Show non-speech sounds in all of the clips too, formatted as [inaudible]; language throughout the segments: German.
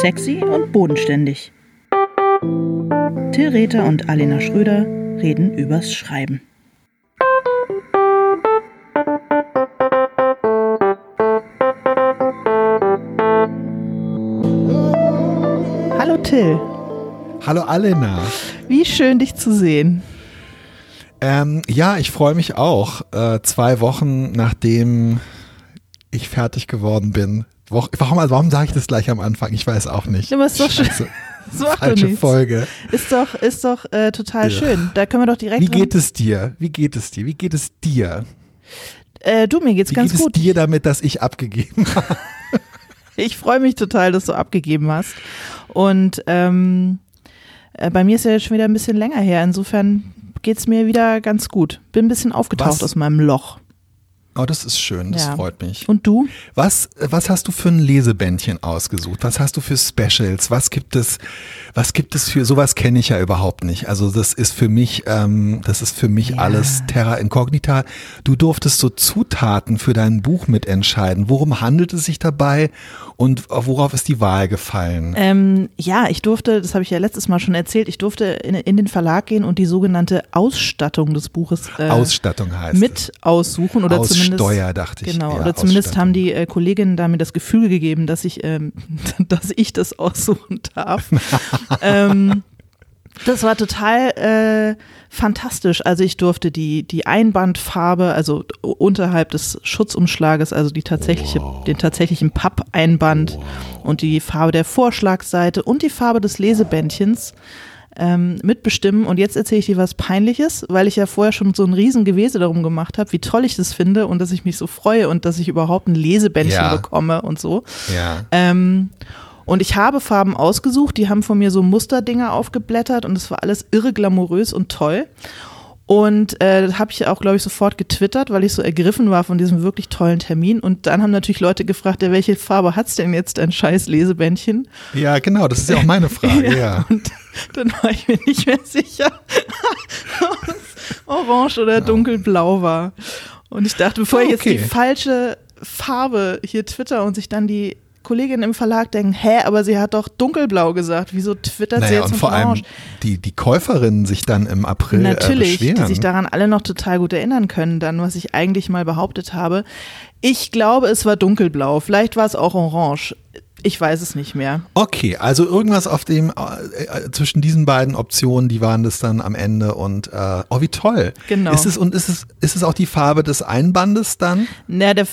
Sexy und bodenständig. Till Rether und Alena Schröder reden übers Schreiben. Hallo Till. Hallo Alena. Wie schön dich zu sehen. Ähm, ja, ich freue mich auch. Äh, zwei Wochen nachdem ich fertig geworden bin. Warum, warum sage ich das gleich am Anfang? Ich weiß auch nicht. Du bist doch schön. [laughs] So Falsche Folge. Ist doch, ist doch äh, total ja. schön. Da können wir doch direkt. Wie geht es dir? Wie geht es dir? Wie geht es dir? Äh, du, mir geht's Wie ganz geht gut. Es dir damit, dass ich abgegeben habe? [laughs] ich freue mich total, dass du abgegeben hast. Und ähm, äh, bei mir ist ja schon wieder ein bisschen länger her. Insofern geht es mir wieder ganz gut. Bin ein bisschen aufgetaucht Was? aus meinem Loch. Oh, das ist schön, das ja. freut mich. Und du? Was, was hast du für ein Lesebändchen ausgesucht? Was hast du für Specials? Was gibt es, was gibt es für, sowas kenne ich ja überhaupt nicht. Also das ist für mich, ähm, das ist für mich ja. alles Terra Incognita. Du durftest so Zutaten für dein Buch mitentscheiden. Worum handelt es sich dabei und worauf ist die Wahl gefallen? Ähm, ja, ich durfte, das habe ich ja letztes Mal schon erzählt, ich durfte in, in den Verlag gehen und die sogenannte Ausstattung des Buches äh, Ausstattung heißt mit aussuchen oder Aus zumindest Steuer, dachte ich. Genau, oder zumindest haben die äh, Kolleginnen da mir das Gefühl gegeben, dass ich, ähm, [laughs] dass ich das aussuchen darf. [laughs] ähm, das war total äh, fantastisch. Also ich durfte die, die Einbandfarbe, also unterhalb des Schutzumschlages, also die tatsächliche, wow. den tatsächlichen Pappeinband wow. und die Farbe der Vorschlagseite und die Farbe des Lesebändchens ähm, mitbestimmen. Und jetzt erzähle ich dir was Peinliches, weil ich ja vorher schon so ein Riesengewese darum gemacht habe, wie toll ich das finde und dass ich mich so freue und dass ich überhaupt ein Lesebändchen ja. bekomme und so. Ja. Ähm, und ich habe Farben ausgesucht, die haben von mir so Musterdinger aufgeblättert und es war alles irre glamourös und toll. Und äh, das habe ich auch, glaube ich, sofort getwittert, weil ich so ergriffen war von diesem wirklich tollen Termin. Und dann haben natürlich Leute gefragt, ja, welche Farbe hat's denn jetzt dein scheiß Lesebändchen? Ja, genau, das ist ja auch meine Frage, [laughs] ja. ja. Und dann war ich mir nicht mehr sicher, [laughs] ob es orange oder dunkelblau war. Und ich dachte, bevor ich jetzt die falsche Farbe hier twitter und sich dann die Kolleginnen im Verlag denken, hä, aber sie hat doch dunkelblau gesagt. Wieso twittert naja, sie jetzt und vor orange? allem die, die Käuferinnen sich dann im April äh, Natürlich, äh, die sich daran alle noch total gut erinnern können, dann, was ich eigentlich mal behauptet habe. Ich glaube, es war dunkelblau. Vielleicht war es auch orange. Ich weiß es nicht mehr. Okay, also irgendwas auf dem äh, äh, zwischen diesen beiden Optionen, die waren das dann am Ende und äh, oh wie toll. Genau. Ist es und ist es ist es auch die Farbe des Einbandes dann? Na, der,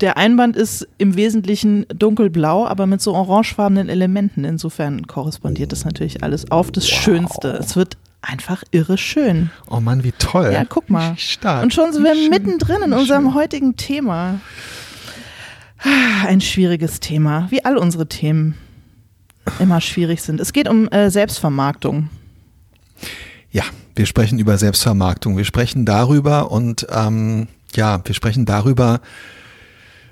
der Einband ist im Wesentlichen dunkelblau, aber mit so orangefarbenen Elementen. Insofern korrespondiert das natürlich alles auf das wow. Schönste. Es wird einfach irre schön. Oh Mann, wie toll. Ja, guck mal. Stark. Und schon sind wir mittendrin in unserem heutigen Thema. Ein schwieriges Thema, wie all unsere Themen immer schwierig sind. Es geht um äh, Selbstvermarktung. Ja, wir sprechen über Selbstvermarktung. Wir sprechen darüber und ähm, ja, wir sprechen darüber,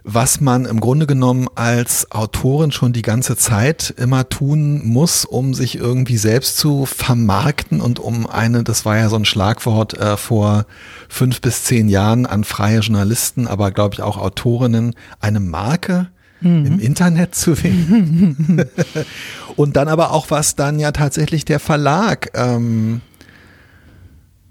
was man im Grunde genommen als Autorin schon die ganze Zeit immer tun muss, um sich irgendwie selbst zu vermarkten und um eine, das war ja so ein Schlagwort äh, vor fünf bis zehn Jahren an freie Journalisten, aber glaube ich auch Autorinnen, eine Marke mhm. im Internet zu wählen. [laughs] und dann aber auch, was dann ja tatsächlich der Verlag ähm,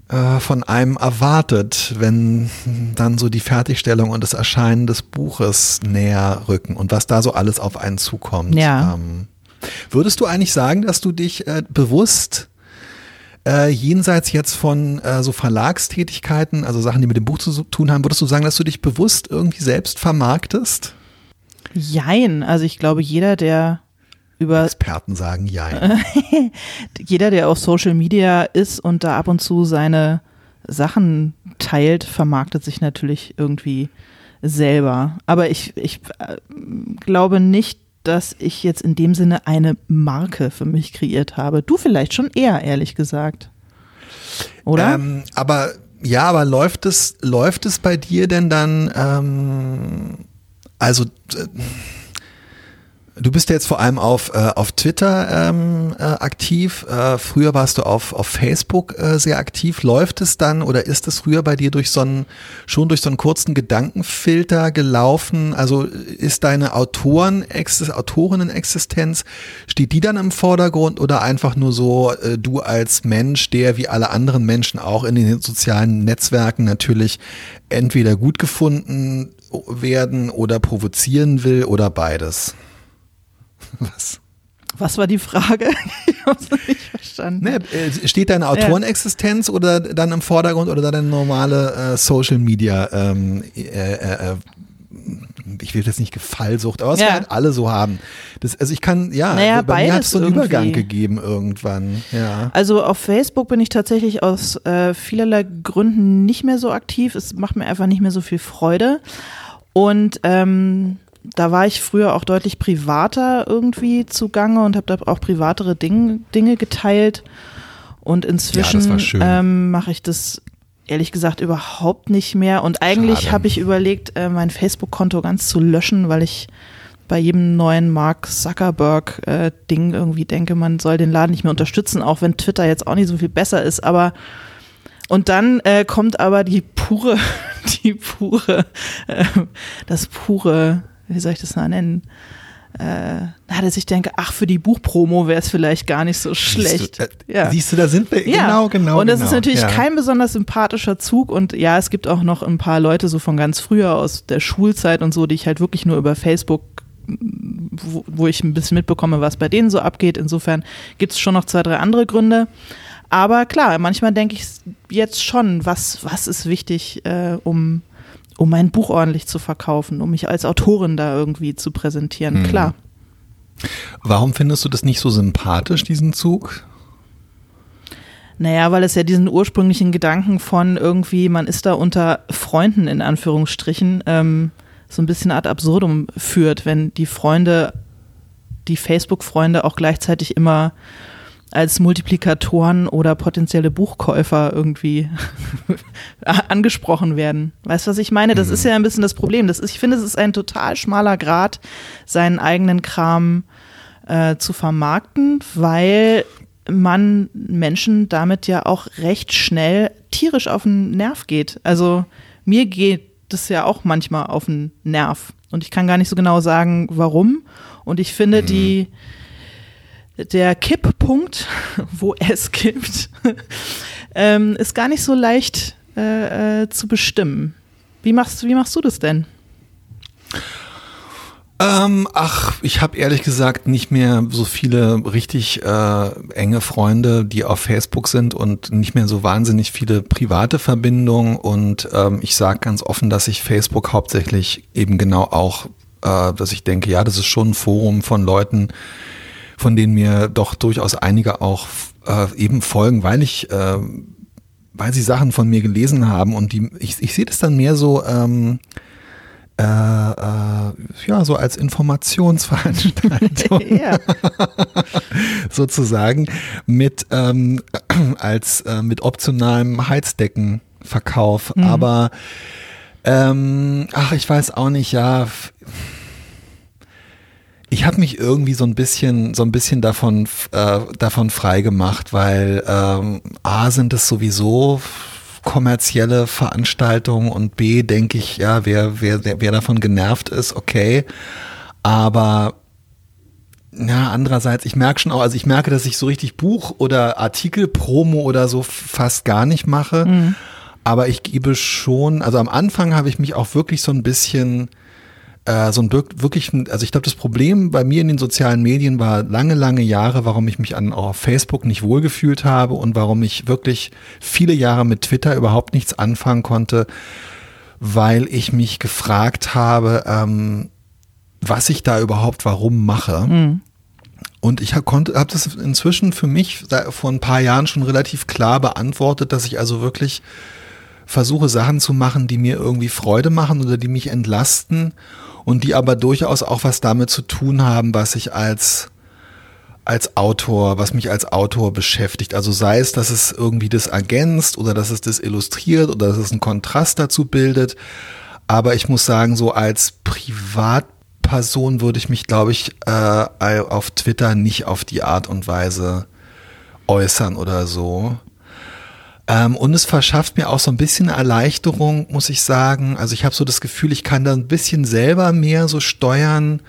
äh, von einem erwartet, wenn dann so die Fertigstellung und das Erscheinen des Buches näher rücken und was da so alles auf einen zukommt. Ja. Ähm, würdest du eigentlich sagen, dass du dich äh, bewusst äh, jenseits jetzt von äh, so Verlagstätigkeiten, also Sachen, die mit dem Buch zu tun haben, würdest du sagen, dass du dich bewusst irgendwie selbst vermarktest? Jein, also ich glaube, jeder, der über Experten sagen ja. [laughs] Jeder, der auf Social Media ist und da ab und zu seine Sachen teilt, vermarktet sich natürlich irgendwie selber. Aber ich, ich äh, glaube nicht, dass ich jetzt in dem Sinne eine Marke für mich kreiert habe. Du vielleicht schon eher, ehrlich gesagt. Oder? Ähm, aber ja, aber läuft es, läuft es bei dir denn dann, ähm, also äh, du, bist jetzt vor allem auf, äh, auf Twitter ähm, äh, aktiv. Äh, früher warst du auf, auf Facebook äh, sehr aktiv. Läuft es dann oder ist es früher bei dir durch so einen, schon durch so einen kurzen Gedankenfilter gelaufen? Also ist deine Autoren, Autorinnen-Existenz, steht die dann im Vordergrund oder einfach nur so, äh, du als Mensch, der wie alle anderen Menschen auch in den sozialen Netzwerken natürlich entweder gut gefunden werden oder provozieren will oder beides? [laughs] Was? Was war die Frage? [laughs] Ich habe es nicht verstanden. Nee, äh, steht deine Autorenexistenz ja. oder dann im Vordergrund oder deine normale äh, Social Media? Ähm, äh, äh, äh, ich will jetzt nicht Gefallsucht, aber was ja. wir halt alle so haben. Das, also ich kann, ja, naja, bei mir hat es so einen irgendwie. Übergang gegeben irgendwann. Ja. Also auf Facebook bin ich tatsächlich aus äh, vielerlei Gründen nicht mehr so aktiv. Es macht mir einfach nicht mehr so viel Freude. Und ähm, da war ich früher auch deutlich privater irgendwie zugange und habe da auch privatere Ding, Dinge geteilt. Und inzwischen ja, ähm, mache ich das ehrlich gesagt überhaupt nicht mehr. Und eigentlich habe ich überlegt, äh, mein Facebook-Konto ganz zu löschen, weil ich bei jedem neuen Mark Zuckerberg-Ding äh, irgendwie denke, man soll den Laden nicht mehr unterstützen, auch wenn Twitter jetzt auch nicht so viel besser ist. Aber und dann äh, kommt aber die pure, [laughs] die pure, äh, das pure wie soll ich das mal nennen? Äh, dass ich denke, ach, für die Buchpromo wäre es vielleicht gar nicht so schlecht. Siehst du, äh, ja. siehst du da sind wir, ja. genau, genau. Und das genau. ist natürlich ja. kein besonders sympathischer Zug und ja, es gibt auch noch ein paar Leute so von ganz früher aus der Schulzeit und so, die ich halt wirklich nur über Facebook wo, wo ich ein bisschen mitbekomme, was bei denen so abgeht. Insofern gibt es schon noch zwei, drei andere Gründe. Aber klar, manchmal denke ich jetzt schon, was, was ist wichtig, äh, um um mein Buch ordentlich zu verkaufen, um mich als Autorin da irgendwie zu präsentieren, mhm. klar. Warum findest du das nicht so sympathisch, diesen Zug? Naja, weil es ja diesen ursprünglichen Gedanken von irgendwie, man ist da unter Freunden in Anführungsstrichen, ähm, so ein bisschen ad absurdum führt, wenn die Freunde, die Facebook-Freunde auch gleichzeitig immer als Multiplikatoren oder potenzielle Buchkäufer irgendwie [laughs] angesprochen werden. Weißt du, was ich meine? Das mhm. ist ja ein bisschen das Problem. Das ist, ich finde, es ist ein total schmaler Grad, seinen eigenen Kram äh, zu vermarkten, weil man Menschen damit ja auch recht schnell tierisch auf den Nerv geht. Also mir geht das ja auch manchmal auf den Nerv. Und ich kann gar nicht so genau sagen, warum. Und ich finde, mhm. die der Kipppunkt, [laughs] wo es kippt, [laughs] ähm, ist gar nicht so leicht äh, äh, zu bestimmen. Wie machst, wie machst du das denn? Ähm, ach, ich habe ehrlich gesagt nicht mehr so viele richtig äh, enge Freunde, die auf Facebook sind und nicht mehr so wahnsinnig viele private Verbindungen. Und ähm, ich sage ganz offen, dass ich Facebook hauptsächlich eben genau auch, äh, dass ich denke, ja, das ist schon ein Forum von Leuten, von denen mir doch durchaus einige auch äh, eben folgen, weil ich, äh, weil sie Sachen von mir gelesen haben und die, ich, ich sehe das dann mehr so, ähm, äh, äh, ja, so als Informationsveranstaltung. [laughs] [laughs] Sozusagen mit ähm, [clears throat] als äh, mit optionalem Heizdeckenverkauf, mhm. aber ähm, ach, ich weiß auch nicht, ja ich habe mich irgendwie so ein bisschen, so ein bisschen davon, äh, davon frei gemacht, weil ähm, A sind es sowieso kommerzielle Veranstaltungen und B denke ich, ja, wer, wer, wer davon genervt ist, okay. Aber ja, andererseits, ich merke schon auch, also ich merke, dass ich so richtig Buch- oder Artikel-Promo oder so fast gar nicht mache. Mhm. Aber ich gebe schon, also am Anfang habe ich mich auch wirklich so ein bisschen äh, so ein wirklich, also ich glaube, das Problem bei mir in den sozialen Medien war lange, lange Jahre, warum ich mich an auf Facebook nicht wohlgefühlt habe und warum ich wirklich viele Jahre mit Twitter überhaupt nichts anfangen konnte, weil ich mich gefragt habe, ähm, was ich da überhaupt warum mache. Mhm. Und ich habe hab das inzwischen für mich vor ein paar Jahren schon relativ klar beantwortet, dass ich also wirklich versuche Sachen zu machen, die mir irgendwie Freude machen oder die mich entlasten und die aber durchaus auch was damit zu tun haben, was ich als als Autor, was mich als Autor beschäftigt. Also sei es, dass es irgendwie das ergänzt oder dass es das illustriert oder dass es einen Kontrast dazu bildet. Aber ich muss sagen, so als Privat Person würde ich mich, glaube ich, äh, auf Twitter nicht auf die Art und Weise äußern oder so. Ähm, und es verschafft mir auch so ein bisschen Erleichterung, muss ich sagen. Also ich habe so das Gefühl, ich kann da ein bisschen selber mehr so steuern.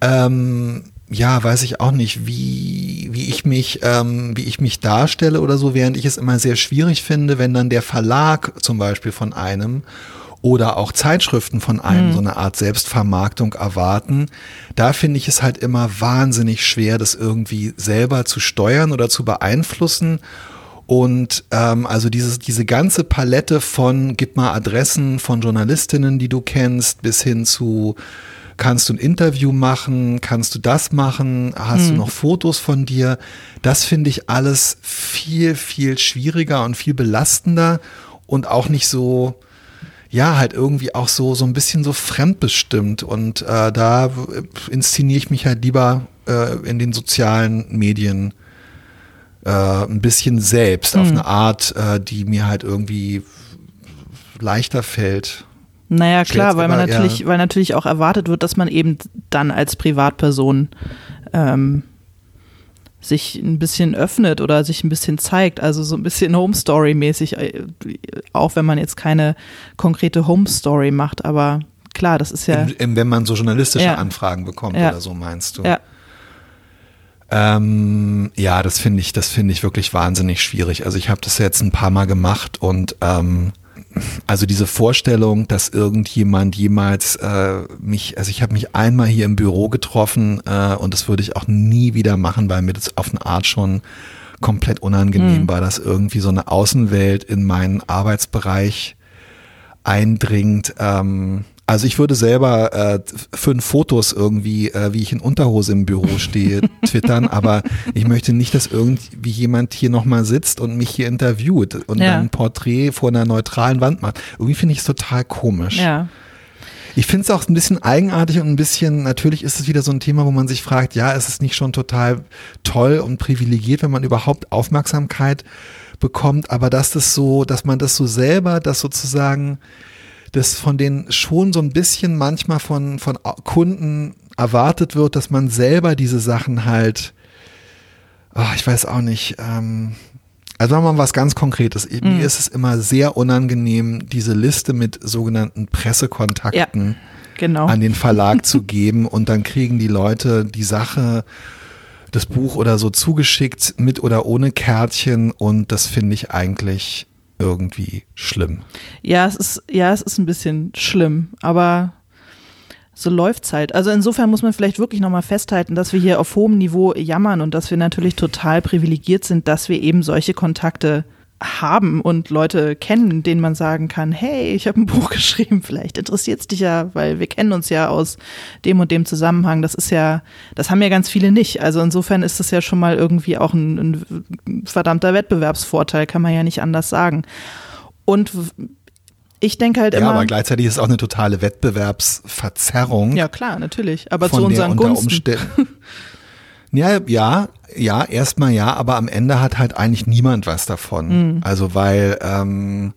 Ähm, ja, weiß ich auch nicht, wie, wie ich mich, ähm, wie ich mich darstelle oder so, während ich es immer sehr schwierig finde, wenn dann der Verlag zum Beispiel von einem oder auch Zeitschriften von einem mhm. so eine Art Selbstvermarktung erwarten. Da finde ich es halt immer wahnsinnig schwer, das irgendwie selber zu steuern oder zu beeinflussen. Und ähm, also dieses, diese ganze Palette von gib mal Adressen von Journalistinnen, die du kennst, bis hin zu kannst du ein Interview machen, kannst du das machen, hast hm. du noch Fotos von dir. Das finde ich alles viel, viel schwieriger und viel belastender und auch nicht so, ja, halt irgendwie auch so, so ein bisschen so fremdbestimmt. Und äh, da inszeniere ich mich halt lieber äh, in den sozialen Medien äh, ein bisschen selbst, mhm. auf eine Art, äh, die mir halt irgendwie leichter fällt. Naja, klar, weil man aber, natürlich, ja. weil natürlich auch erwartet wird, dass man eben dann als Privatperson ähm, sich ein bisschen öffnet oder sich ein bisschen zeigt, also so ein bisschen Home Story mäßig, äh, auch wenn man jetzt keine konkrete Home Story macht, aber klar, das ist ja. wenn man so journalistische ja. Anfragen bekommt ja. oder so, meinst du? Ja. Ähm, ja, das finde ich, das finde ich wirklich wahnsinnig schwierig. Also ich habe das jetzt ein paar Mal gemacht und ähm, also diese Vorstellung, dass irgendjemand jemals äh, mich, also ich habe mich einmal hier im Büro getroffen äh, und das würde ich auch nie wieder machen, weil mir das auf eine Art schon komplett unangenehm mhm. war, dass irgendwie so eine Außenwelt in meinen Arbeitsbereich eindringt. Ähm, also ich würde selber äh, fünf Fotos irgendwie, äh, wie ich in Unterhose im Büro stehe, [laughs] twittern, aber ich möchte nicht, dass irgendwie jemand hier nochmal sitzt und mich hier interviewt und ja. dann ein Porträt vor einer neutralen Wand macht. Irgendwie finde ich es total komisch. Ja. Ich finde es auch ein bisschen eigenartig und ein bisschen, natürlich ist es wieder so ein Thema, wo man sich fragt, ja, ist es nicht schon total toll und privilegiert, wenn man überhaupt Aufmerksamkeit bekommt, aber dass das so, dass man das so selber, das sozusagen dass von denen schon so ein bisschen manchmal von, von Kunden erwartet wird, dass man selber diese Sachen halt, oh, ich weiß auch nicht, ähm, also machen wir mal was ganz Konkretes. Mhm. Mir ist es immer sehr unangenehm, diese Liste mit sogenannten Pressekontakten ja, genau. an den Verlag [laughs] zu geben und dann kriegen die Leute die Sache, das Buch oder so zugeschickt mit oder ohne Kärtchen und das finde ich eigentlich irgendwie schlimm. Ja, es ist, ja, es ist ein bisschen schlimm, aber so läuft's halt. Also insofern muss man vielleicht wirklich nochmal festhalten, dass wir hier auf hohem Niveau jammern und dass wir natürlich total privilegiert sind, dass wir eben solche Kontakte haben und Leute kennen, denen man sagen kann, hey, ich habe ein [laughs] Buch geschrieben, vielleicht interessiert es dich ja, weil wir kennen uns ja aus dem und dem Zusammenhang. Das ist ja, das haben ja ganz viele nicht. Also insofern ist das ja schon mal irgendwie auch ein, ein verdammter Wettbewerbsvorteil, kann man ja nicht anders sagen. Und ich denke halt ja, immer. Ja, aber gleichzeitig ist es auch eine totale Wettbewerbsverzerrung. Ja, klar, natürlich. Aber zu unseren Gunsten. [laughs] Ja, ja, ja, erstmal ja, aber am Ende hat halt eigentlich niemand was davon. Mhm. Also weil ähm,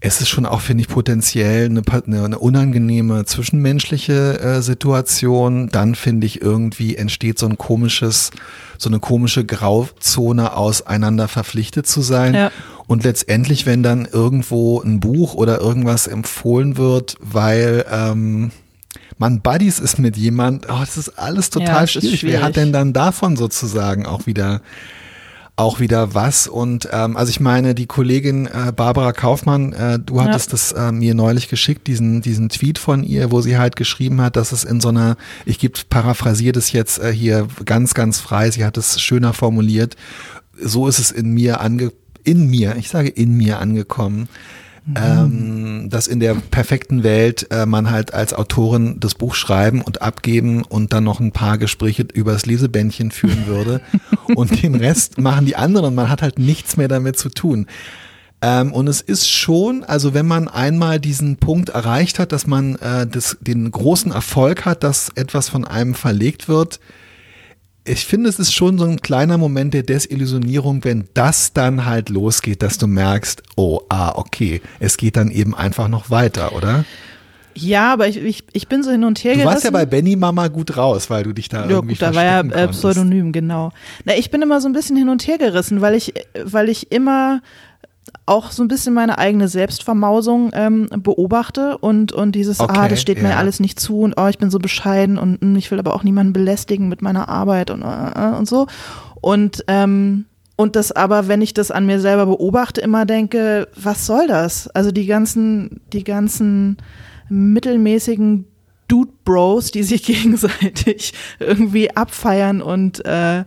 es ist schon auch, finde ich, potenziell eine, eine, eine unangenehme zwischenmenschliche äh, Situation. Dann finde ich irgendwie entsteht so ein komisches, so eine komische Grauzone aus einander verpflichtet zu sein. Ja. Und letztendlich, wenn dann irgendwo ein Buch oder irgendwas empfohlen wird, weil ähm, man Buddies ist mit jemand, oh, das ist alles total ja, schwierig. schwierig. Wer hat denn dann davon sozusagen auch wieder auch wieder was. Und ähm, also ich meine, die Kollegin äh, Barbara Kaufmann, äh, du hattest ja. das äh, mir neulich geschickt, diesen, diesen Tweet von ihr, wo sie halt geschrieben hat, dass es in so einer, ich gebe paraphrasiert es jetzt äh, hier ganz, ganz frei, sie hat es schöner formuliert, so ist es in mir ange in mir, ich sage in mir angekommen, ähm, dass in der perfekten Welt äh, man halt als Autorin das Buch schreiben und abgeben und dann noch ein paar Gespräche über das Lesebändchen führen würde [laughs] und den Rest machen die anderen. Man hat halt nichts mehr damit zu tun. Ähm, und es ist schon, also wenn man einmal diesen Punkt erreicht hat, dass man äh, das, den großen Erfolg hat, dass etwas von einem verlegt wird, ich finde, es ist schon so ein kleiner Moment der Desillusionierung, wenn das dann halt losgeht, dass du merkst, oh, ah, okay, es geht dann eben einfach noch weiter, oder? Ja, aber ich, ich, ich bin so hin und her Du gerissen. warst ja bei Benny Mama gut raus, weil du dich da Ja, irgendwie gut, da war ja äh. Pseudonym, genau. Na, ich bin immer so ein bisschen hin und her gerissen, weil ich, weil ich immer auch so ein bisschen meine eigene Selbstvermausung ähm, beobachte und, und dieses, ah, Okay, das steht mir ja. alles nicht zu und oh, ich bin so bescheiden und mm, ich will aber auch niemanden belästigen mit meiner Arbeit und, äh, äh, und so. Und, ähm, und das aber, wenn ich das an mir selber beobachte, immer denke, was soll das? Also die ganzen, die ganzen mittelmäßigen Dude Bros, die sich [laughs] gegenseitig irgendwie abfeiern und äh,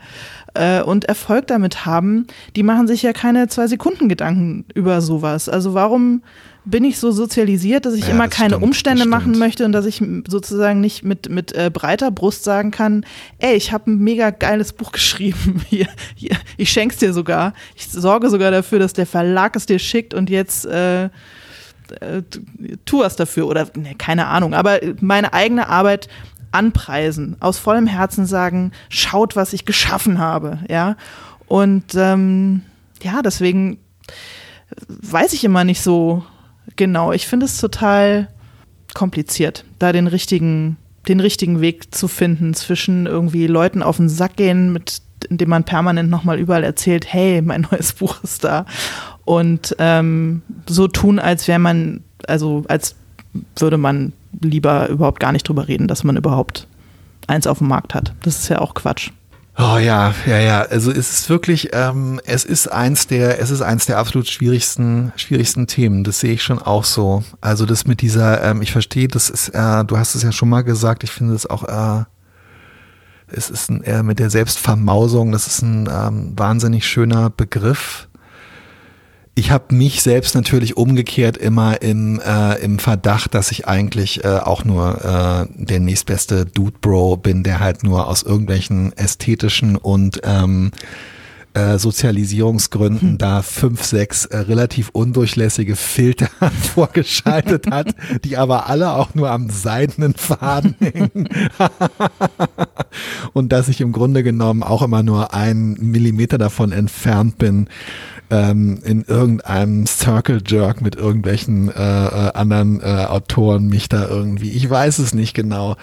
äh, und Erfolg damit haben, die machen sich ja keine zwei Sekunden Gedanken über sowas. Also warum bin ich so sozialisiert, dass ich Ja, immer das keine stimmt, Umstände machen möchte und dass ich sozusagen nicht mit, mit äh, breiter Brust sagen kann, ey, ich habe ein mega geiles Buch [laughs] geschrieben. Hier, hier, ich schenk's dir sogar. Ich sorge sogar dafür, dass der Verlag es dir schickt und jetzt äh, äh, tu was dafür oder ne, keine Ahnung, aber meine eigene Arbeit anpreisen, aus vollem Herzen sagen, schaut, was ich geschaffen habe, ja. Und ähm, ja, deswegen weiß ich immer nicht so genau. Ich finde es total kompliziert, da den richtigen, den richtigen Weg zu finden zwischen irgendwie Leuten auf den Sack gehen, mit indem man permanent nochmal überall erzählt, hey, mein [laughs] neues Buch ist da. Und ähm, so tun, als wäre man, also als würde man lieber überhaupt gar nicht drüber reden, dass man überhaupt eins auf dem Markt hat. Das ist ja auch Quatsch. Oh ja, ja, ja. Also es ist wirklich, ähm, es ist eins der, es ist eins der absolut schwierigsten, schwierigsten Themen. Das sehe ich schon auch so. Also das mit dieser, ähm, ich verstehe, das ist, äh, du hast es ja schon mal gesagt. Ich finde es auch, äh, es ist ein, äh, mit der Selbstvermausung. Das ist ein ähm, wahnsinnig schöner Begriff. Ich habe mich selbst natürlich umgekehrt immer im, äh, im Verdacht, dass ich eigentlich äh, auch nur äh, der nächstbeste Dude Bro bin, der halt nur aus irgendwelchen ästhetischen und ähm, äh, Sozialisierungsgründen da fünf, sechs äh, relativ undurchlässige Filter [laughs] vorgeschaltet hat, die aber alle auch nur am seidenen Faden [laughs] hängen. und dass ich im Grunde genommen auch immer nur einen Millimeter davon entfernt bin, ähm, in irgendeinem Circle Jerk mit irgendwelchen äh, äh, anderen äh, Autoren mich da irgendwie, ich weiß es nicht genau.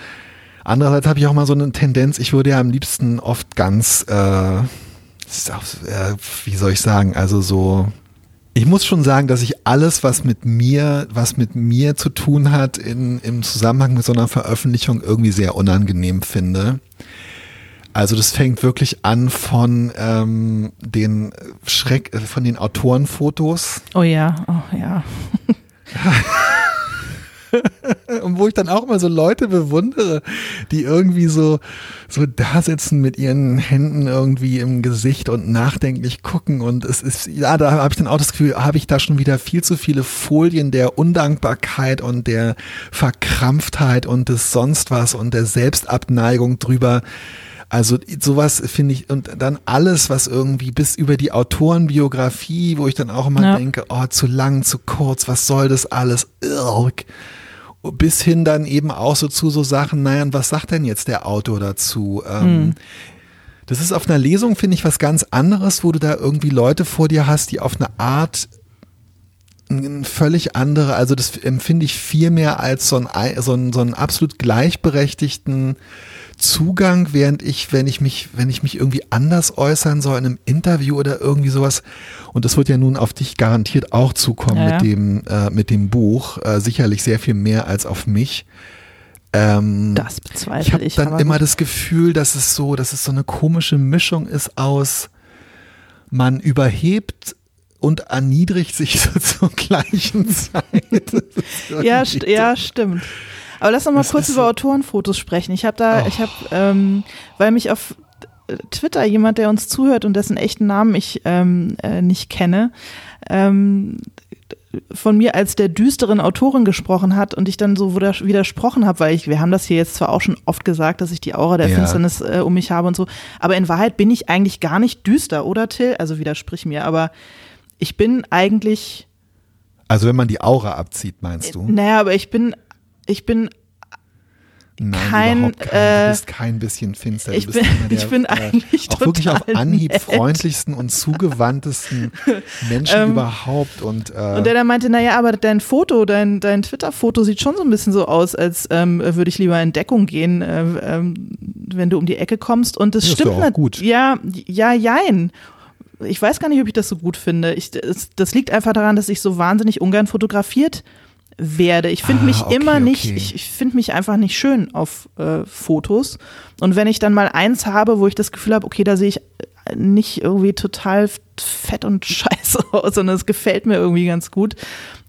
Andererseits habe ich auch mal so eine Tendenz, ich würde ja am liebsten oft ganz, äh, äh, wie soll ich sagen, also so, ich muss schon sagen, dass ich alles, was mit mir, was mit mir zu tun hat, in, im Zusammenhang mit so einer Veröffentlichung irgendwie sehr unangenehm finde. Also das fängt wirklich an von ähm, den Schreck, äh, von den Autorenfotos, Oh ja, oh ja. [laughs] und wo ich dann auch immer so Leute bewundere, die irgendwie so so da sitzen mit ihren Händen irgendwie im Gesicht und nachdenklich gucken und es ist ja da habe ich dann auch das Gefühl, habe ich da schon wieder viel zu viele Folien der Undankbarkeit und der Verkrampftheit und des sonst was und der Selbstabneigung drüber. Also sowas finde ich und dann alles, was irgendwie bis über die Autorenbiografie, wo ich dann auch immer Ja. denke, oh, zu lang, zu kurz, was soll das alles? Irrg. Bis hin dann eben auch so zu so Sachen, naja, und was sagt denn jetzt der Autor dazu? Ähm, Das ist auf einer Lesung, finde ich, was ganz anderes, wo du da irgendwie Leute vor dir hast, die auf eine Art völlig andere, also das empfinde ich viel mehr als so, ein, so, ein, so einen absolut gleichberechtigten Zugang, während ich, wenn ich mich, wenn ich mich irgendwie anders äußern soll in einem Interview oder irgendwie sowas, und das wird ja nun auf dich garantiert auch zukommen Ja, ja. mit dem, äh, mit dem Buch, äh, sicherlich sehr viel mehr als auf mich. Ähm, Das ich bezweifle habe ich. dann aber immer das Gefühl, dass es so, dass es so eine komische Mischung ist aus, man überhebt und erniedrigt sich [laughs] so zur gleichen Zeit. Ja, st ja, stimmt. Aber lass noch mal Das kurz über so- Autorenfotos sprechen. Ich habe da, Oh. ich habe, ähm, weil mich auf äh, Twitter jemand, der uns zuhört und dessen echten Namen ich ähm, äh, nicht kenne, ähm, von mir als der düsteren Autorin gesprochen hat und ich dann so widersprochen habe, weil ich, wir haben das hier jetzt zwar auch schon oft gesagt, dass ich die Aura der Ja. Finsternis äh, um mich habe und so, aber in Wahrheit bin ich eigentlich gar nicht düster, oder Till? Also widersprich mir, aber ich bin eigentlich Also wenn man die Aura abzieht, meinst du? naja, aber ich bin, ich bin, Nein, kein, überhaupt kein, äh, du bist kein bisschen finster. Du ich bist bin- der, ich bin äh, eigentlich auch wirklich auf Anhieb nett. freundlichsten und zugewandtesten [laughs] Menschen Ähm, überhaupt. Und, äh, Und der dann meinte, naja, aber dein Foto, dein, dein Twitter-Foto sieht schon so ein bisschen so aus, als ähm, würde ich lieber in Deckung gehen, äh, ähm, wenn du um die Ecke kommst. Und das ist stimmt auch gut. Ja, ja, jein. Ich weiß gar nicht, ob ich das so gut finde. Ich, das, das liegt einfach daran, dass ich so wahnsinnig ungern fotografiert werde. Ich finde Ah, mich okay, immer nicht, okay. ich, ich finde mich einfach nicht schön auf äh, Fotos. Und wenn ich dann mal eins habe, wo ich das Gefühl habe, okay, da sehe ich äh, nicht irgendwie total fett und [laughs] scheiße aus, sondern es gefällt mir irgendwie ganz gut,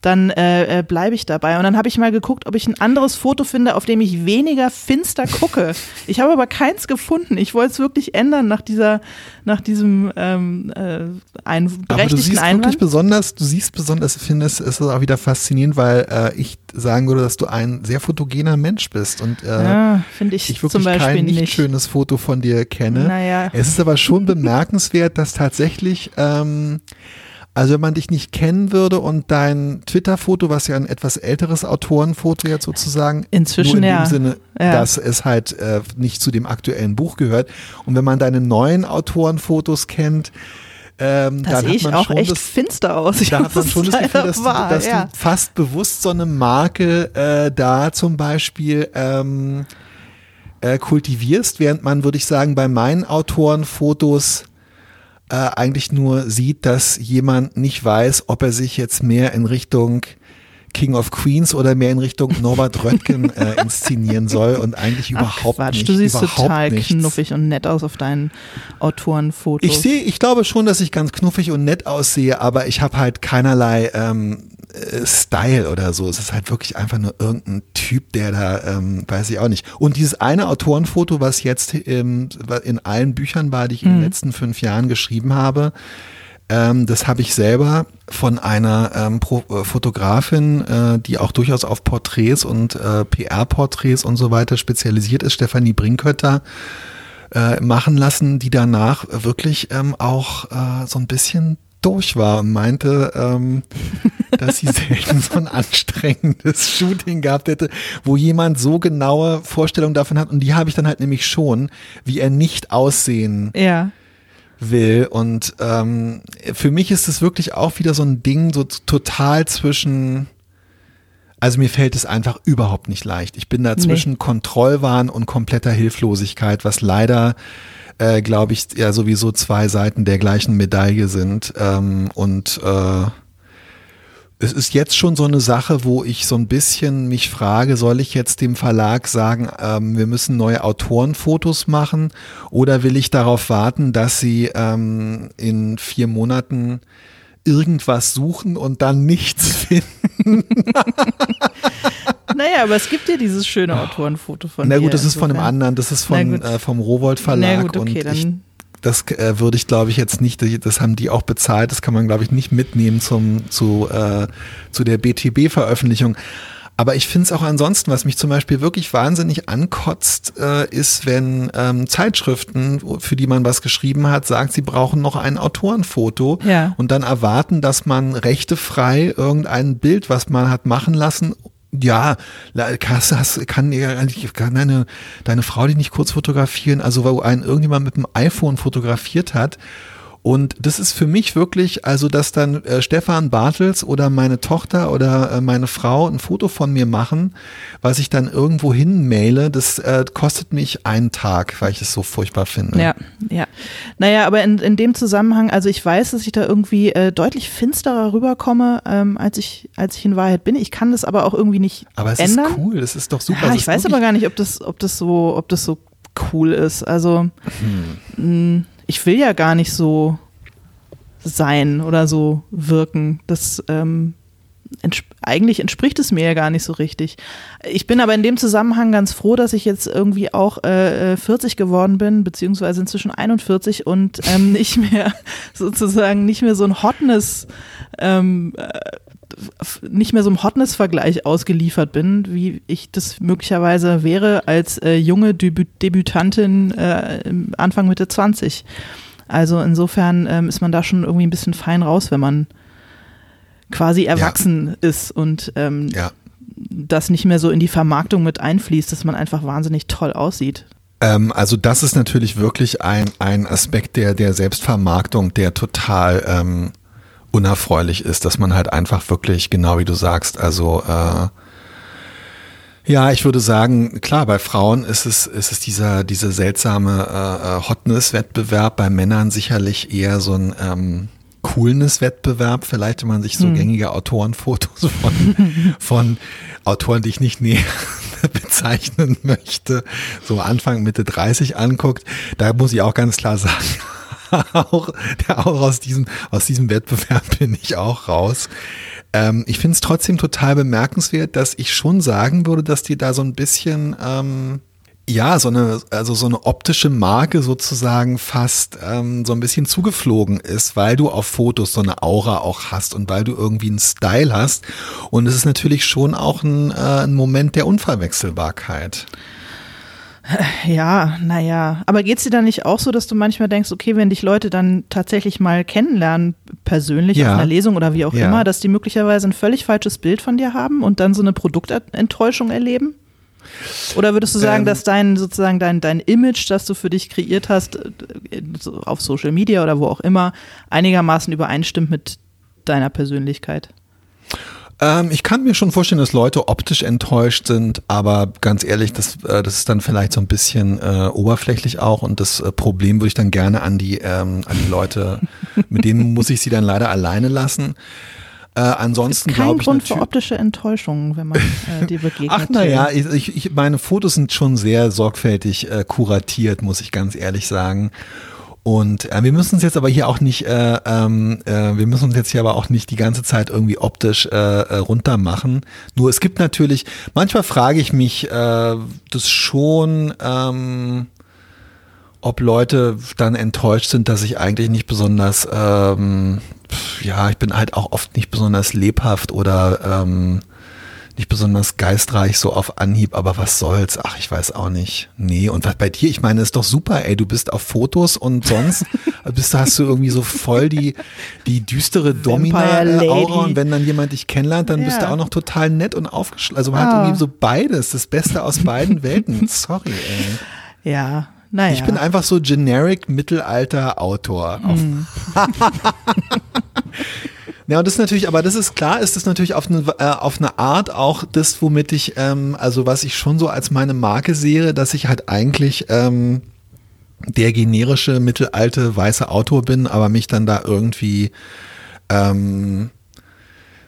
dann äh, äh, bleibe ich dabei. Und dann habe ich mal geguckt, ob ich ein anderes Foto finde, auf dem ich weniger finster gucke. [laughs] Ich habe aber keins gefunden. Ich wollte es wirklich ändern nach dieser, nach diesem ähm, äh, ein, aber du berechtigten siehst wirklich Einwand. besonders, du siehst besonders, ich finde es ist auch wieder faszinierend, weil äh, ich sagen würde, dass du ein sehr fotogener Mensch bist und äh, Ja, finde ich, ich wirklich zum Beispiel kein nicht, nicht. schönes Foto von dir kenne. Naja. Es ist aber schon bemerkenswert, dass tatsächlich, ähm, also wenn man dich nicht kennen würde und dein Twitter-Foto, was ja ein etwas älteres Autorenfoto jetzt sozusagen, Inzwischen, nur in ja. dem Sinne, Ja. dass es halt äh, nicht zu dem aktuellen Buch gehört. Und wenn man deine neuen Autorenfotos kennt, ähm, Da dann sehe ich man auch schon echt das, finster aus. Ich da hat man schon das Gefühl, dass, du, wahr, dass ja. du fast bewusst so eine Marke äh, da zum Beispiel ähm, äh, kultivierst, während man, würde ich sagen, bei meinen Autorenfotos äh, eigentlich nur sieht, dass jemand nicht weiß, ob er sich jetzt mehr in Richtung King of Queens oder mehr in Richtung Norbert [laughs] Röttgen äh, inszenieren soll und eigentlich Ach, überhaupt Quatsch, nicht. du siehst total nichts. knuffig und nett aus auf deinen Autorenfotos. Ich sehe, ich glaube schon, dass ich ganz knuffig und nett aussehe, aber ich habe halt keinerlei ähm, äh, Style oder so. Es ist halt wirklich einfach nur irgendein Typ, der da, ähm, weiß ich auch nicht. Und dieses eine Autorenfoto, was jetzt ähm, in allen Büchern war, die ich in den letzten fünf Jahren geschrieben habe, ähm, das habe ich selber von einer ähm, Pro äh, Fotografin, äh, die auch durchaus auf Porträts und äh, PR-Porträts und so weiter spezialisiert ist, Stefanie Brinkötter, äh, machen lassen, die danach wirklich ähm, auch äh, so ein bisschen durch war und meinte, ähm, [laughs] dass sie selten so ein anstrengendes Shooting gehabt hätte, wo jemand so genaue Vorstellungen davon hat. Und die habe ich dann halt nämlich schon, wie er nicht aussehen Ja. will. Und ähm, für mich ist es wirklich auch wieder so ein Ding, so total zwischen. Also mir fällt es einfach überhaupt nicht leicht. Ich bin da Nee. zwischen Kontrollwahn und kompletter Hilflosigkeit, was leider, äh, glaube ich, ja sowieso zwei Seiten der gleichen Medaille sind. Ähm, und äh, es ist jetzt schon so eine Sache, wo ich so ein bisschen mich frage, soll ich jetzt dem Verlag sagen, ähm, wir müssen neue Autorenfotos machen oder will ich darauf warten, dass sie ähm, in vier Monaten irgendwas suchen und dann nichts [laughs] finden? Naja, aber es gibt ja dieses schöne Autorenfoto von Na gut, das ist von einem anderen, das ist von, äh, vom Rowold Verlag gut, okay, und ich, das äh, würde ich glaube ich jetzt nicht, das haben die auch bezahlt, das kann man glaube ich nicht mitnehmen zum, zu, äh, zu der BTB-Veröffentlichung. Aber ich finde es auch ansonsten, was mich zum Beispiel wirklich wahnsinnig ankotzt, äh, ist, wenn ähm, Zeitschriften, für die man was geschrieben hat, sagt, sie brauchen noch ein Autorenfoto Ja. und dann erwarten, dass man rechtefrei irgendein Bild, was man hat machen lassen, ja, hast, kann, eigentlich- kann deine, deine Frau dich nicht kurz fotografieren, also wo einen irgendjemand mit dem iPhone fotografiert hat. Und das ist für mich wirklich, also dass dann äh, Stefan Bartels oder meine Tochter oder äh, meine Frau ein Foto von mir machen, was ich dann irgendwo hin maile, das äh, kostet mich einen Tag, weil ich es so furchtbar finde. Ja, ja. Naja, aber in, in dem Zusammenhang, also ich weiß, dass ich da irgendwie äh, deutlich finsterer rüberkomme, ähm, als ich, als ich in Wahrheit bin. Ich kann das aber auch irgendwie nicht Aber es ändern. ist cool, das ist doch super. Ja, ich weiß aber gar nicht, ob das, ob das so, ob das so cool ist. Also Hm. Ich will ja gar nicht so sein oder so wirken. Das ähm, entsp eigentlich entspricht es mir ja gar nicht so richtig. Ich bin aber in dem Zusammenhang ganz froh, dass ich jetzt irgendwie auch äh, äh, 40 geworden bin, beziehungsweise inzwischen 41 und ähm, [laughs] nicht mehr sozusagen nicht mehr so ein Hotness ähm, äh, nicht mehr so einem Hotness-Vergleich ausgeliefert bin, wie ich das möglicherweise wäre als äh, junge Debü Debütantin äh, Anfang Mitte 20. Also insofern ähm, ist man da schon irgendwie ein bisschen fein raus, wenn man quasi erwachsen ist und ähm, Ja, das nicht mehr so in die Vermarktung mit einfließt, dass man einfach wahnsinnig toll aussieht. Ähm, also das ist natürlich wirklich ein, ein Aspekt der, der Selbstvermarktung, der total ähm, unerfreulich ist, dass man halt einfach wirklich, genau wie du sagst, also äh, ja, ich würde sagen, klar, bei Frauen ist es, ist es dieser, dieser seltsame äh, äh Hotness-Wettbewerb, bei Männern sicherlich eher so ein ähm, Coolness-Wettbewerb, vielleicht wenn man sich so hm. gängige Autorenfotos von, [laughs] von Autoren, die ich nicht näher [laughs] bezeichnen möchte, so Anfang, Mitte 30 anguckt, da muss ich auch ganz klar sagen, [laughs] auch, auch aus diesem, aus diesem Wettbewerb [laughs] bin ich auch raus. Ähm, ich finde es trotzdem total bemerkenswert, dass ich schon sagen würde, dass die da so ein bisschen, ähm, ja, so eine, also so eine optische Marke sozusagen fast ähm, so ein bisschen zugeflogen ist, weil du auf Fotos so eine Aura auch hast und weil du irgendwie einen Style hast. Und es ist natürlich schon auch ein, äh, ein Moment der Unverwechselbarkeit. Ja, naja. Aber geht es dir dann nicht auch so, dass du manchmal denkst, okay, wenn dich Leute dann tatsächlich mal kennenlernen, persönlich ja. auf einer Lesung oder wie auch ja. immer, dass die möglicherweise ein völlig falsches Bild von dir haben und dann so eine Produktenttäuschung erleben? Oder würdest du sagen, ähm, dass dein sozusagen dein, dein Image, das du für dich kreiert hast, äh, auf Social Media oder wo auch immer, einigermaßen übereinstimmt mit deiner Persönlichkeit? Ähm, ich kann mir schon vorstellen, dass Leute optisch enttäuscht sind, aber ganz ehrlich, das, äh, das ist dann vielleicht so ein bisschen äh, oberflächlich auch und das äh, Problem würde ich dann gerne an die, ähm, an die Leute, [laughs] mit denen muss ich sie dann leider alleine lassen. Äh, ansonsten glaube ich Grund für optische Enttäuschung, wenn man äh, [laughs] dir begegnet. Ach naja, ich, ich, meine Fotos sind schon sehr sorgfältig äh, kuratiert, muss ich ganz ehrlich sagen. Und äh, wir müssen uns jetzt aber hier auch nicht, äh, ähm, äh, wir müssen uns jetzt hier aber auch nicht die ganze Zeit irgendwie optisch äh, äh runter machen. Nur es gibt natürlich, manchmal frage ich mich äh, das schon, ähm, ob Leute dann enttäuscht sind, dass ich eigentlich nicht besonders, ähm, ja, ich bin halt auch oft nicht besonders lebhaft oder ähm, nicht besonders geistreich so auf Anhieb, aber was soll's? Ach, ich weiß auch nicht. Nee, und was bei dir, ich meine, ist doch super, ey, du bist auf Fotos und sonst [laughs] bist, hast du irgendwie so voll die, die düstere Domina-Aura und wenn dann jemand dich kennenlernt, dann ja. bist du auch noch total nett und aufgeschlossen. Also man ah. hat irgendwie so beides, das Beste aus beiden [laughs] Welten. Sorry, ey. Ja, naja. Ich bin einfach so generic Mittelalter-Autor. Mm. [laughs] Ja, und das ist natürlich, aber das ist klar, ist das natürlich auf eine, äh, auf eine Art auch das, womit ich, ähm, also was ich schon so als meine Marke sehe, dass ich halt eigentlich ähm, der generische mittelalte weiße Autor bin, aber mich dann da irgendwie ähm,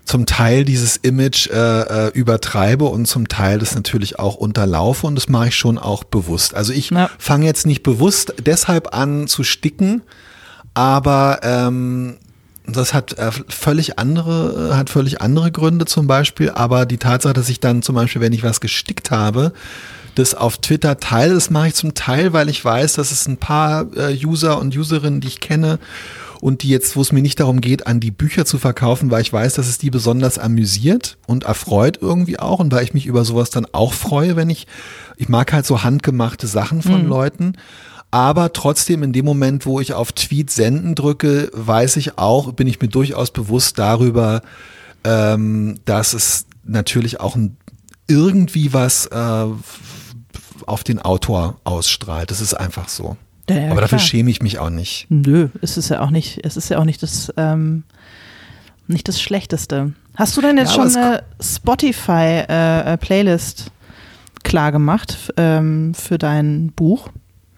zum Teil dieses Image äh, äh, übertreibe und zum Teil das natürlich auch unterlaufe und das mache ich schon auch bewusst. Also ich ja. fange jetzt nicht bewusst deshalb an zu sticken, aber ähm, das hat äh, völlig andere, äh, hat völlig andere Gründe zum Beispiel, aber die Tatsache, dass ich dann zum Beispiel, wenn ich was gestickt habe, das auf Twitter teile, das mache ich zum Teil, weil ich weiß, dass es ein paar äh, User und Userinnen, die ich kenne und die jetzt, wo es mir nicht darum geht, an die Bücher zu verkaufen, weil ich weiß, dass es die besonders amüsiert und erfreut irgendwie auch und weil ich mich über sowas dann auch freue, wenn ich, ich mag halt so handgemachte Sachen von mhm. Leuten aber trotzdem in dem Moment, wo ich auf Tweet senden drücke, weiß ich auch, bin ich mir durchaus bewusst darüber, ähm, dass es natürlich auch ein, irgendwie was äh, auf den Autor ausstrahlt. Das ist einfach so. Ja, ja, Aber dafür klar. schäme ich mich auch nicht. Nö, es ist ja auch nicht, es ist ja auch nicht das, ähm, nicht das Schlechteste. Hast du denn jetzt ja, schon eine Spotify-Playlist äh, äh klar gemacht ähm, für dein Buch?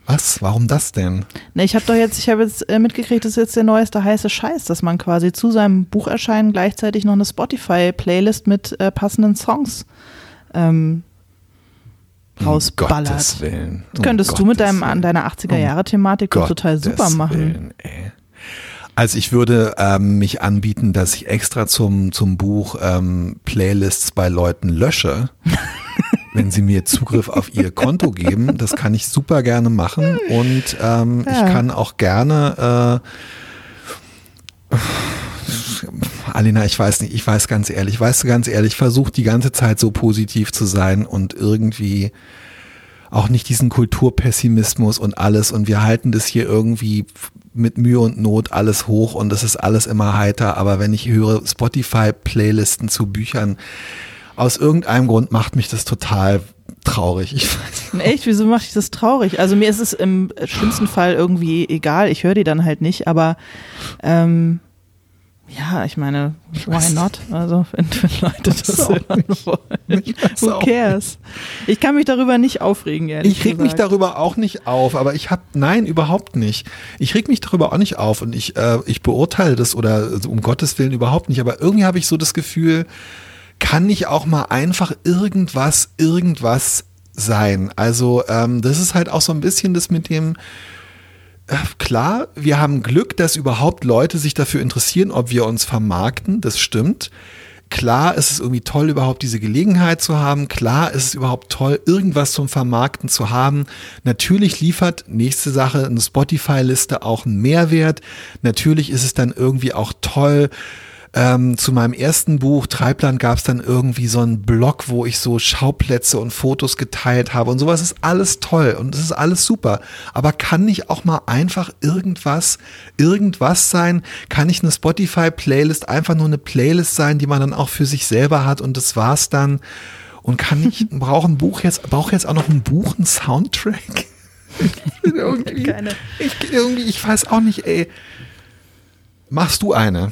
Was? Warum das denn? Ne, ich habe doch jetzt, ich habe jetzt äh, mitgekriegt, das ist jetzt der neueste heiße Scheiß, dass man quasi zu seinem Bucherscheinen gleichzeitig noch eine Spotify-Playlist mit äh, passenden Songs ähm, rausballert. Um Willen. Das könntest um du mit deinem, an deiner 80er-Jahre-Thematik um total super machen. Willen, ey. Also ich würde ähm, mich anbieten, dass ich extra zum, zum Buch ähm, Playlists bei Leuten lösche. [laughs] wenn Sie mir Zugriff auf Ihr Konto geben. Das kann ich super gerne machen und ähm, ja. ich kann auch gerne äh, Alina, ich weiß nicht, ich weiß ganz ehrlich, weißt du ganz ehrlich, versuch die ganze Zeit so positiv zu sein und irgendwie auch nicht diesen Kulturpessimismus und alles und wir halten das hier irgendwie mit Mühe und Not alles hoch und das ist alles immer heiter, aber wenn ich höre Spotify-Playlisten zu Büchern, aus irgendeinem Grund macht mich das total traurig. Ich weiß Echt? Wieso macht ich das traurig? Also mir ist es im schlimmsten Fall irgendwie egal. Ich höre die dann halt nicht, aber ähm, ja, ich meine, why not? Also, wenn, wenn Leute das hören wollen. Who cares? Ich kann mich darüber nicht aufregen, ehrlich Ich reg gesagt. mich darüber auch nicht auf, aber ich habe, nein, überhaupt nicht. Ich reg mich darüber auch nicht auf und ich, äh, ich beurteile das oder also um Gottes Willen überhaupt nicht, aber irgendwie habe ich so das Gefühl, kann nicht auch mal einfach irgendwas, irgendwas sein. Also, ähm, das ist halt auch so ein bisschen das mit dem, äh, Klar, wir haben Glück, dass überhaupt Leute sich dafür interessieren, ob wir uns vermarkten. Das stimmt. Klar ist es irgendwie toll, überhaupt diese Gelegenheit zu haben. Klar ist es überhaupt toll, irgendwas zum Vermarkten zu haben. Natürlich liefert nächste Sache eine Spotify-Liste auch einen Mehrwert. Natürlich ist es dann irgendwie auch toll, ähm, zu meinem ersten Buch Treibland gab es dann irgendwie so einen Blog, wo ich so Schauplätze und Fotos geteilt habe und sowas ist alles toll und es ist alles super. Aber kann nicht auch mal einfach irgendwas, irgendwas sein? Kann nicht eine Spotify-Playlist einfach nur eine Playlist sein, die man dann auch für sich selber hat und das war's dann? Und kann ich, [laughs] brauche ein Buch jetzt, brauche jetzt auch noch ein Buch, ein Soundtrack? [laughs] irgendwie, Keine. ich, irgendwie, ich weiß auch nicht, ey. Machst du eine?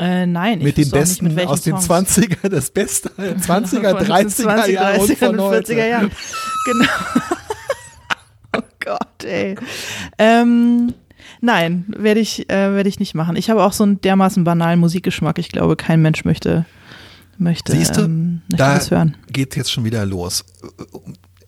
Äh, nein, ich mit den auch nicht, besten mit aus den Songs. 20er, das Beste, [laughs] [laughs] 20er, Von den 30er Jahre und 30er von und heute. 40er Jahren. [laughs] Genau. oh Gott, ey. Ähm, nein, werde ich, äh, werde ich nicht machen. Ich habe auch so einen dermaßen banalen Musikgeschmack. Ich glaube, kein Mensch möchte, möchte, Siehst du, ähm, möchte da das hören. geht jetzt schon wieder los.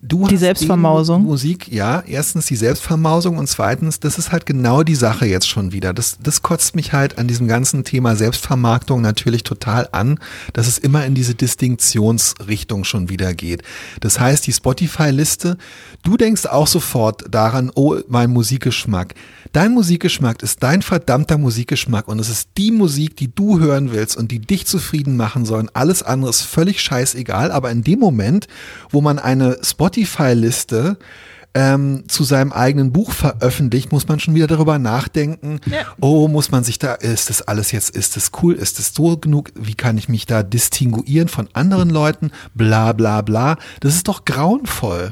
Du Die hast Selbstvermausung. Musik, ja, erstens die Selbstvermausung und zweitens, das ist halt genau die Sache jetzt schon wieder. Das, das kotzt mich halt an diesem ganzen Thema Selbstvermarktung natürlich total an, dass es immer in diese Distinktionsrichtung schon wieder geht. Das heißt, die Spotify-Liste, du denkst auch sofort daran, oh, mein Musikgeschmack. Dein Musikgeschmack ist dein verdammter Musikgeschmack und es ist die Musik, die du hören willst und die dich zufrieden machen sollen. Alles andere ist völlig scheißegal, aber in dem Moment, wo man eine Spotify-Liste ähm, zu seinem eigenen Buch veröffentlicht, muss man schon wieder darüber nachdenken, Ja. oh, muss man sich da, ist das alles jetzt, ist das cool, ist das so genug, wie kann ich mich da distinguieren von anderen Leuten, bla bla bla. Das ist doch grauenvoll.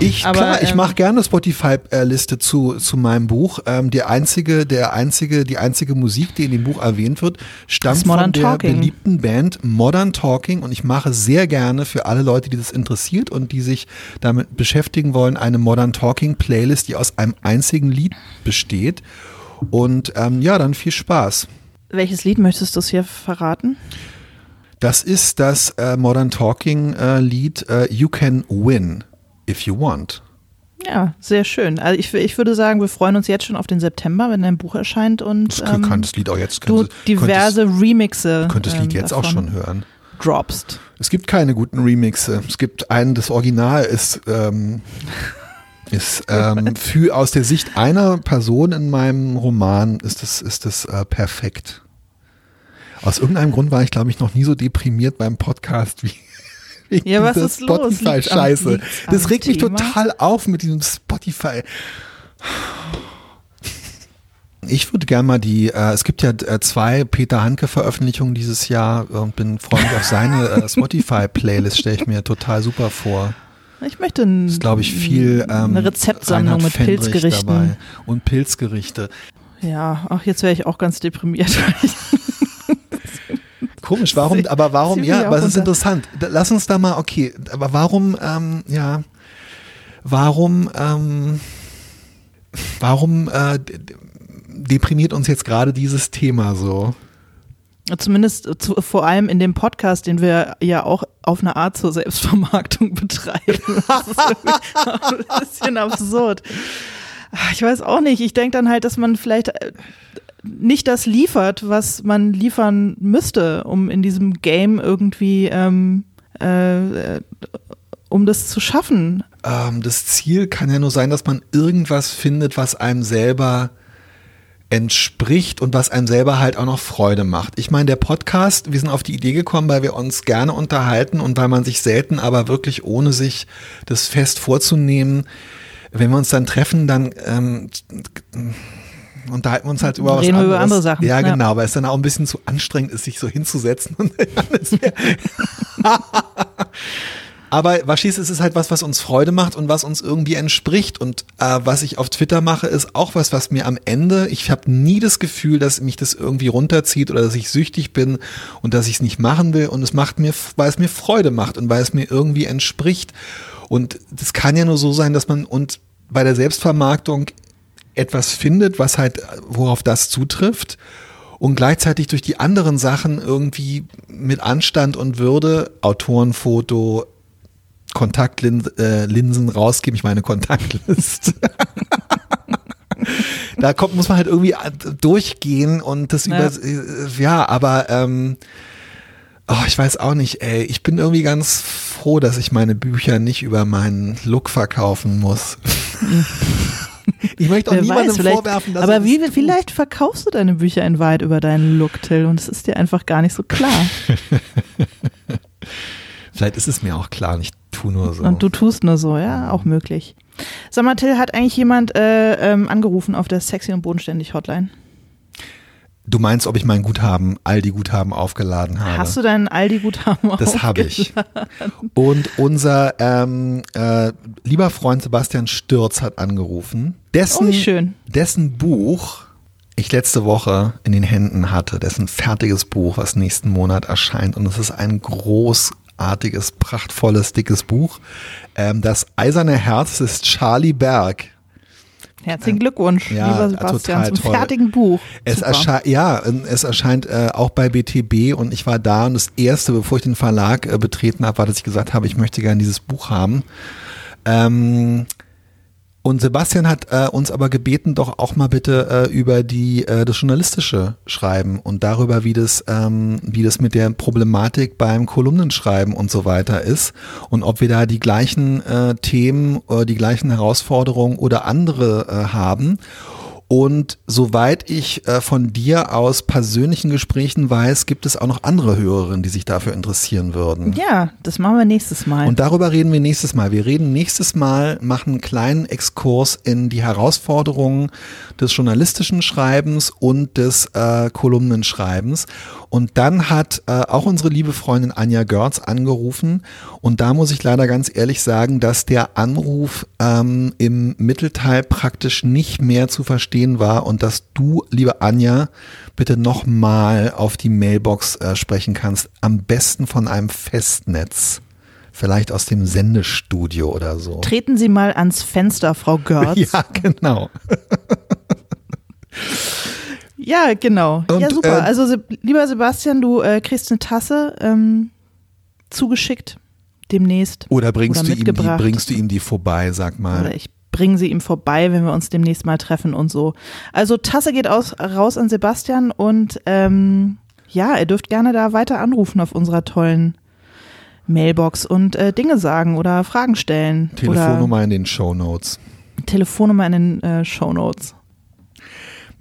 Ich, Aber, klar, ich ähm, mache gerne Spotify-Liste zu, zu meinem Buch. Ähm, der einzige, der einzige, die einzige Musik, die in dem Buch erwähnt wird, stammt von der Talking. beliebten Band Modern Talking und ich mache sehr gerne für alle Leute, die das interessiert und die sich damit beschäftigen wollen, eine Modern Talking Playlist, die aus einem einzigen Lied besteht. Und ähm, ja, dann viel Spaß. Welches Lied möchtest du hier verraten? Das ist das äh, Modern Talking äh, Lied äh, You Can Win If You Want. Ja, sehr schön. Also ich, ich würde sagen, wir freuen uns jetzt schon auf den September, wenn dein Buch erscheint und Das ähm, kann das Lied auch jetzt. du könntest- diverse Remixe Könntest, könntest das Lied ähm, jetzt auch schon hören. droppst. Es gibt keine guten Remixe. Es gibt einen, das Original ist, ähm, [laughs] ist ähm, für aus der Sicht einer Person in meinem Roman ist das, ist das äh, perfekt. Aus irgendeinem Grund war ich, glaube ich, noch nie so deprimiert beim Podcast wie wegen Ja, was dieser Spotify-Scheiße. Das regt mich Thema? total auf mit diesem Spotify. Ich würde gerne mal die, äh, es gibt ja äh, zwei Peter Hanke Veröffentlichungen dieses Jahr und bin freue mich auf seine äh, [laughs] Spotify-Playlist, stelle ich mir total super vor. Ich möchte ein, Ist, glaube ich, viel ähm, eine Rezeptsammlung Reinhard mit Fendrich Pilzgerichten. dabei. Und Pilzgerichte. Ja, ach, jetzt wäre ich auch ganz deprimiert. [laughs] Komisch, warum, aber warum, ja, aber es ist interessant. Lass uns da mal, okay, aber warum, ähm, ja, warum, ähm, warum äh, deprimiert uns jetzt gerade dieses Thema so? Zumindest zu, vor allem in dem Podcast, den wir ja auch auf eine Art zur Selbstvermarktung [laughs] betreiben. Das ist ein bisschen absurd. Ich weiß auch nicht. Ich denke dann halt, dass man vielleicht äh, nicht das liefert, was man liefern müsste, um in diesem Game irgendwie, ähm, äh, äh, um das zu schaffen. Ähm, das Ziel kann ja nur sein, dass man irgendwas findet, was einem selber entspricht und was einem selber halt auch noch Freude macht. Ich meine, der Podcast, wir sind auf die Idee gekommen, weil wir uns gerne unterhalten und weil man sich selten, aber wirklich ohne sich das fest vorzunehmen, wenn wir uns dann treffen, dann ähm, unterhalten wir uns halt über was Reden wir anderes. über andere Sachen, Ja, ja. genau, weil es dann auch ein bisschen zu anstrengend ist, sich so hinzusetzen. Und alles [laughs] wär- Aber Waschis, es ist halt was, was uns Freude macht und was uns irgendwie entspricht. Und äh, was ich auf Twitter mache, ist auch was, was mir am Ende, ich habe nie das Gefühl, dass mich das irgendwie runterzieht oder dass ich süchtig bin und dass ich es nicht machen will. Und es macht mir, weil es mir Freude macht und weil es mir irgendwie entspricht. Und das kann ja nur so sein, dass man und bei der Selbstvermarktung etwas findet, was halt, worauf das zutrifft und gleichzeitig durch die anderen Sachen irgendwie mit Anstand und Würde, Autorenfoto, Kontaktlinsen äh, rausgeben, ich meine Kontaktlist. [laughs] da kommt, muss man halt irgendwie durchgehen und das Ja. über, ja, aber ähm, oh, ich weiß auch nicht, ey, ich bin irgendwie ganz froh, dass ich meine Bücher nicht über meinen Look verkaufen muss. [laughs] ich möchte auch Wer niemandem weiß, vorwerfen, dass aber er wie, vielleicht verkaufst du deine Bücher in weit über deinen Look, Till, und es ist dir einfach gar nicht so klar. [laughs] Vielleicht ist es mir auch klar, ich tu nur so. Und du tust nur so, ja, auch möglich. Sag mal, Till, hat eigentlich jemand äh, ähm, angerufen auf der Sexy und Bodenständig Hotline? Du meinst, ob ich mein Guthaben, Aldi-Guthaben aufgeladen habe? Hast du dein Aldi-Guthaben das habe ich. aufgeladen? Und unser ähm, äh, lieber Freund Sebastian Stürz hat angerufen. Dessen, Oh, dessen Buch ich letzte Woche in den Händen hatte, dessen fertiges Buch, was nächsten Monat erscheint. Und es ist ein großartiges, prachtvolles, dickes Buch. Ähm, das Eiserne Herz ist Charlie Berg. Herzlichen Glückwunsch, Ja, lieber Sebastian, total zum toll. fertigen Buch. Es erscheint, ja, es erscheint äh, auch bei BTB und ich war da und das erste, bevor ich den Verlag äh, betreten habe, war, dass ich gesagt habe, ich möchte gerne dieses Buch haben. Ähm, und Sebastian hat äh, uns aber gebeten, doch auch mal bitte äh, über die äh, das journalistische Schreiben und darüber, wie das ähm, wie das mit der Problematik beim Kolumnenschreiben und so weiter ist und ob wir da die gleichen äh, Themen, äh, die gleichen Herausforderungen oder andere äh, haben. Und soweit ich äh, von dir aus persönlichen Gesprächen weiß, gibt es auch noch andere Hörerinnen, die sich dafür interessieren würden. Ja, das machen wir nächstes Mal. Und darüber reden wir nächstes Mal. Wir reden nächstes Mal, machen einen kleinen Exkurs in die Herausforderungen des journalistischen Schreibens und des äh, Kolumnenschreibens. Und dann hat äh, auch unsere liebe Freundin Anja Görz angerufen. Und da muss ich leider ganz ehrlich sagen, dass der Anruf ähm, im Mittelteil praktisch nicht mehr zu verstehen war und dass du, liebe Anja, bitte nochmal auf die Mailbox äh, sprechen kannst. Am besten von einem Festnetz. Vielleicht aus dem Sendestudio oder so. Treten Sie mal ans Fenster, Frau Görz. [laughs] [laughs] Ja, genau. Ja, genau. Und, ja, super. äh, also, Se lieber Sebastian, du äh, kriegst eine Tasse ähm, zugeschickt demnächst. Oder bringst Oder du ihm die, bringst du ihm die vorbei, sag mal. Oder ich bringe sie ihm vorbei, wenn wir uns demnächst mal treffen und so. Also Tasse geht aus, raus an Sebastian und ähm, ja, ihr dürft gerne da weiter anrufen auf unserer tollen Mailbox und äh, Dinge sagen oder Fragen stellen. Telefonnummer in den Show Notes. Telefonnummer in den äh, Shownotes.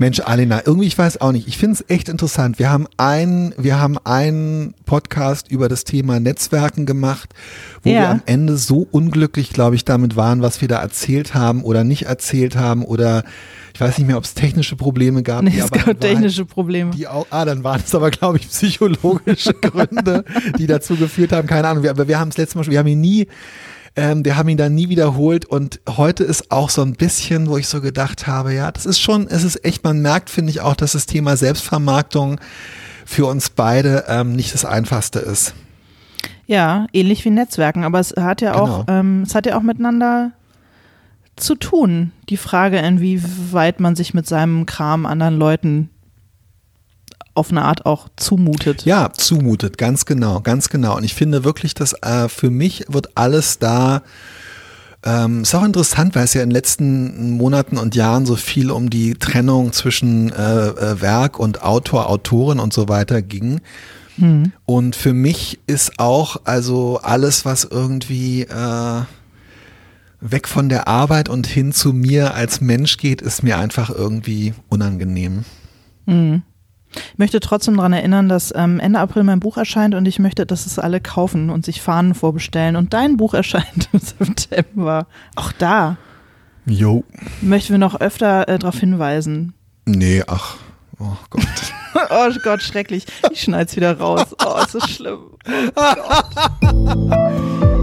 Mensch, Alena, irgendwie, ich weiß auch nicht. Ich finde es echt interessant. Wir haben einen, wir haben einen Podcast über das Thema Netzwerken gemacht, wo Ja. wir am Ende so unglücklich, glaube ich, damit waren, was wir da erzählt haben oder nicht erzählt haben oder ich weiß nicht mehr, ob es technische Probleme gab. Nee, es gab technische Probleme. Die auch, ah, dann waren es aber, glaube ich, psychologische Gründe, die dazu geführt haben. Keine Ahnung, wir, aber wir haben es letztes Mal schon, wir haben ihn nie, ähm, wir haben ihn dann nie wiederholt und heute ist auch so ein bisschen, wo ich so gedacht habe, ja, das ist schon, es ist echt, man merkt, finde ich auch, dass das Thema Selbstvermarktung für uns beide ähm, nicht das einfachste ist. Ja, ähnlich wie Netzwerken, aber es hat ja auch, Genau. ähm, es hat ja auch miteinander zu tun. Die Frage, inwieweit man sich mit seinem Kram anderen Leuten auf eine Art auch zumutet. Ja, zumutet, ganz genau, ganz genau. Und ich finde wirklich, dass äh, für mich wird alles da ähm, ist auch interessant, weil es ja in den letzten Monaten und Jahren so viel um die Trennung zwischen äh, äh, Werk und Autor, Autorin und so weiter ging. Hm. Und für mich ist auch also alles, was irgendwie äh, weg von der Arbeit und hin zu mir als Mensch geht, ist mir einfach irgendwie unangenehm. Mhm. Ich möchte trotzdem daran erinnern, dass ähm, Ende April mein Buch erscheint und ich möchte, dass es alle kaufen und sich Fahnen vorbestellen. Und dein Buch [laughs] erscheint im September. Auch da Jo. möchten wir noch öfter äh, darauf hinweisen, Nee, ach, oh Gott. [laughs] oh Gott, schrecklich. Ich schneid's wieder raus. Oh, ist so schlimm. Oh Gott. [laughs]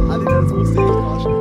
Alter, das musste ich raus.